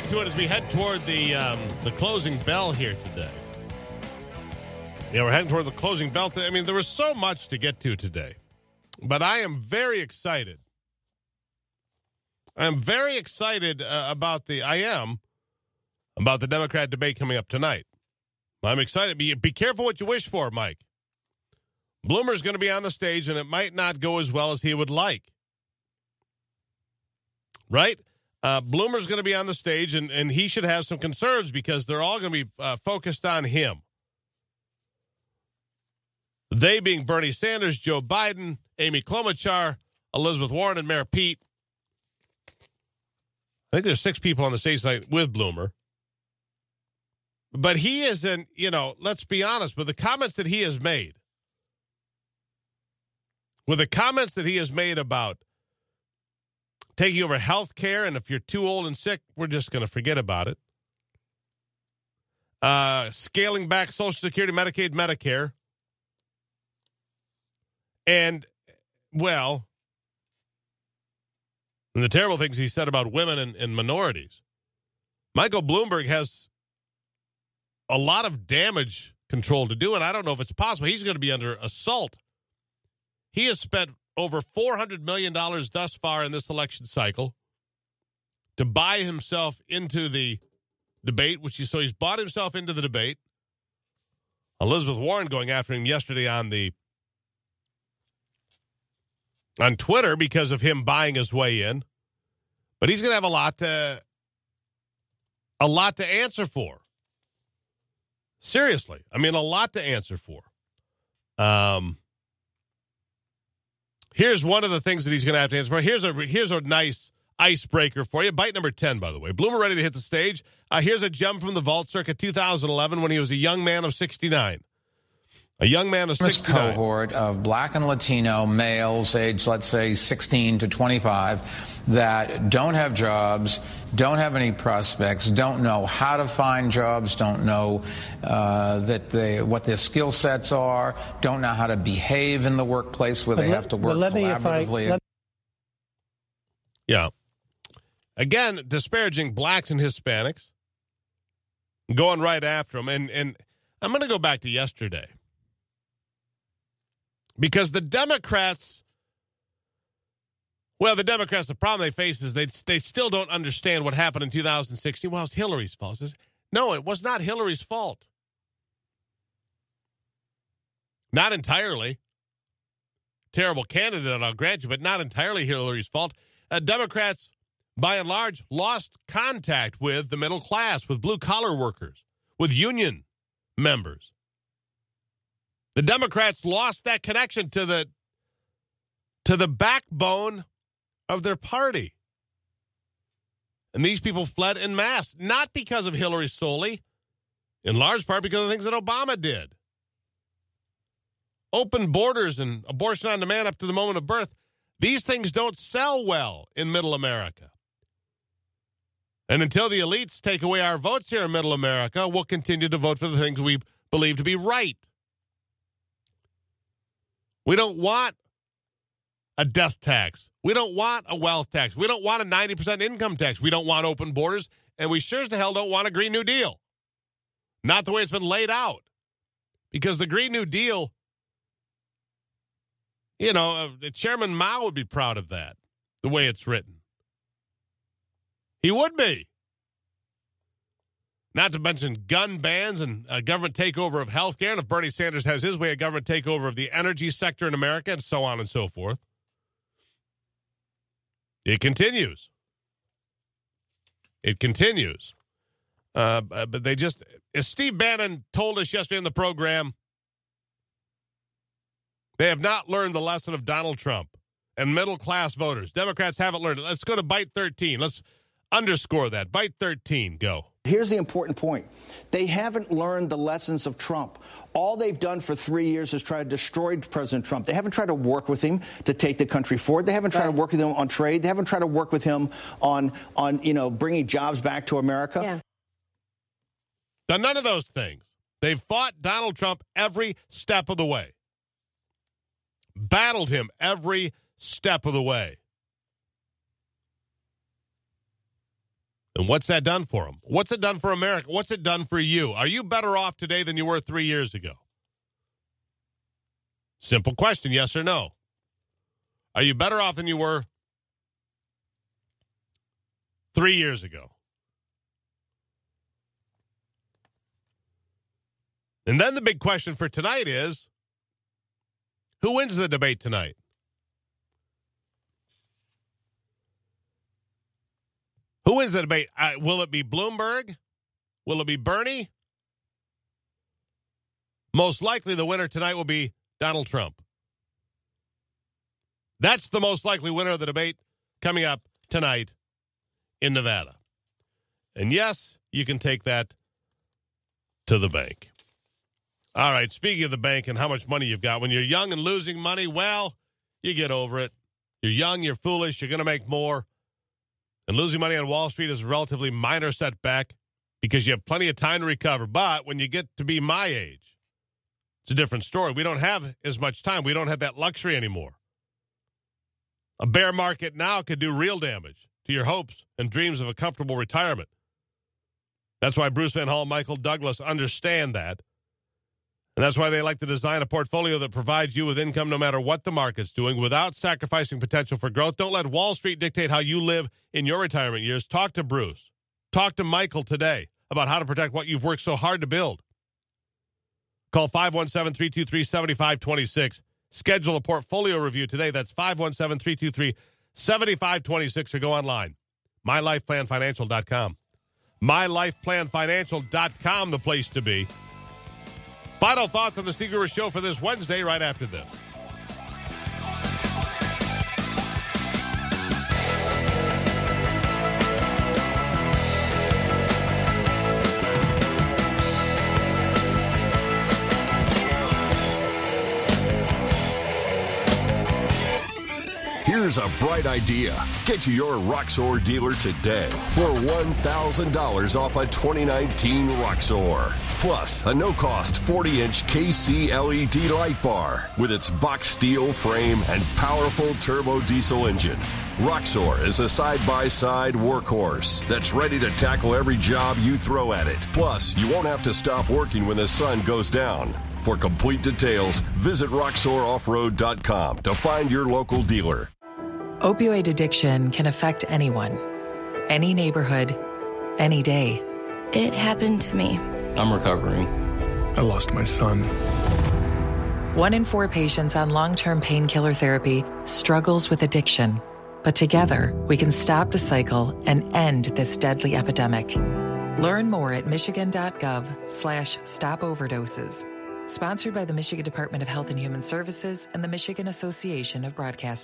back to it as we head toward the um, the closing bell here today. Yeah, we're heading toward the closing bell. I mean, there was so much to get to today, but I am very excited. I'm very excited uh, about the. I am about the Democrat debate coming up tonight. I'm excited. Be, be careful what you wish for, Mike. Bloomer's going to be on the stage, and it might not go as well as he would like. Right? Uh, Bloomer's going to be on the stage, and, and he should have some concerns because they're all going to be uh, focused on him. They being Bernie Sanders, Joe Biden, Amy Klobuchar, Elizabeth Warren, and Mayor Pete. I think there's six people on the stage tonight with Bloomer. But he isn't, you know, let's be honest, but the comments that he has made, with the comments that he has made about taking over health care, and if you're too old and sick, we're just going to forget about it. Uh, scaling back Social Security, Medicaid, Medicare. And, well, and the terrible things he said about women and, and minorities. Michael Bloomberg has a lot of damage control to do, and I don't know if it's possible. He's going to be under assault. He has spent over $400 million thus far in this election cycle to buy himself into the debate, which he so he's bought himself into the debate. Elizabeth Warren going after him yesterday on the on Twitter because of him buying his way in. But he's going to have a lot to a lot to answer for. Seriously, I mean a lot to answer for. Um Here's one of the things that he's going to have to answer for. Here's a here's a nice icebreaker for you. Bite number 10, by the way. Bloomer ready to hit the stage. Uh, here's a gem from the Vault Circa 2011 when he was a young man of 69. A young man of 69. cohort of black and Latino males, aged, let's say, 16 to 25, that don't have jobs, don't have any prospects, don't know how to find jobs, don't know uh, that they, what their skill sets are, don't know how to behave in the workplace where but they let, have to work collaboratively. I, let... yeah. Again, disparaging blacks and Hispanics, going right after them. And, and I'm going to go back to yesterday because the Democrats, well, the Democrats, the problem they face is they they still don't understand what happened in 2016. Well, it's Hillary's fault. No, it was not Hillary's fault. Not entirely. Terrible candidate, I'll grant you, but not entirely Hillary's fault. Uh, Democrats, by and large, lost contact with the middle class, with blue collar workers, with union members. The Democrats lost that connection to the to the backbone of their party. And these people fled in mass, not because of Hillary solely, in large part because of things that Obama did. Open borders and abortion on demand up to the moment of birth, these things don't sell well in middle America. And until the elites take away our votes here in middle America, we'll continue to vote for the things we believe to be right. We don't want a death tax. We don't want a wealth tax. We don't want a 90% income tax. We don't want open borders. And we sure as the hell don't want a Green New Deal. Not the way it's been laid out. Because the Green New Deal, you know, uh, Chairman Mao would be proud of that, the way it's written. He would be. Not to mention gun bans and a government takeover of health care. And if Bernie Sanders has his way, a government takeover of the energy sector in America, and so on and so forth. It continues. It continues. Uh, but they just, as Steve Bannon told us yesterday in the program, they have not learned the lesson of Donald Trump and middle class voters. Democrats haven't learned it. Let's go to bite 13. Let's underscore that. Bite 13. Go. Here's the important point. They haven't learned the lessons of Trump. All they've done for three years is try to destroy President Trump. They haven't tried to work with him to take the country forward. They haven't tried right. to work with him on trade. They haven't tried to work with him on, on you know, bringing jobs back to America. Yeah. Done none of those things. They've fought Donald Trump every step of the way, battled him every step of the way. And what's that done for them? What's it done for America? What's it done for you? Are you better off today than you were three years ago? Simple question yes or no. Are you better off than you were three years ago? And then the big question for tonight is who wins the debate tonight? Who wins the debate? Uh, will it be Bloomberg? Will it be Bernie? Most likely the winner tonight will be Donald Trump. That's the most likely winner of the debate coming up tonight in Nevada. And yes, you can take that to the bank. All right, speaking of the bank and how much money you've got, when you're young and losing money, well, you get over it. You're young, you're foolish, you're going to make more. And losing money on Wall Street is a relatively minor setback because you have plenty of time to recover. But when you get to be my age, it's a different story. We don't have as much time. We don't have that luxury anymore. A bear market now could do real damage to your hopes and dreams of a comfortable retirement. That's why Bruce Van Hall Michael Douglas understand that. And that's why they like to design a portfolio that provides you with income no matter what the market's doing without sacrificing potential for growth. Don't let Wall Street dictate how you live in your retirement years. Talk to Bruce. Talk to Michael today about how to protect what you've worked so hard to build. Call 517 323 7526. Schedule a portfolio review today. That's 517 323 7526 or go online. MyLifePlanFinancial.com. MyLifePlanFinancial.com, the place to be. Final thoughts on the Steve Gruber Show for this Wednesday, right after this. Here's a bright idea. Get to your Roxor dealer today for $1,000 off a 2019 Roxor. Plus, a no cost 40 inch KC LED light bar with its box steel frame and powerful turbo diesel engine. Roxor is a side by side workhorse that's ready to tackle every job you throw at it. Plus, you won't have to stop working when the sun goes down. For complete details, visit RoxorOffroad.com to find your local dealer. Opioid addiction can affect anyone, any neighborhood, any day. It happened to me. I'm recovering. I lost my son. One in four patients on long term painkiller therapy struggles with addiction. But together, we can stop the cycle and end this deadly epidemic. Learn more at michigan.gov slash stop overdoses. Sponsored by the Michigan Department of Health and Human Services and the Michigan Association of Broadcasters.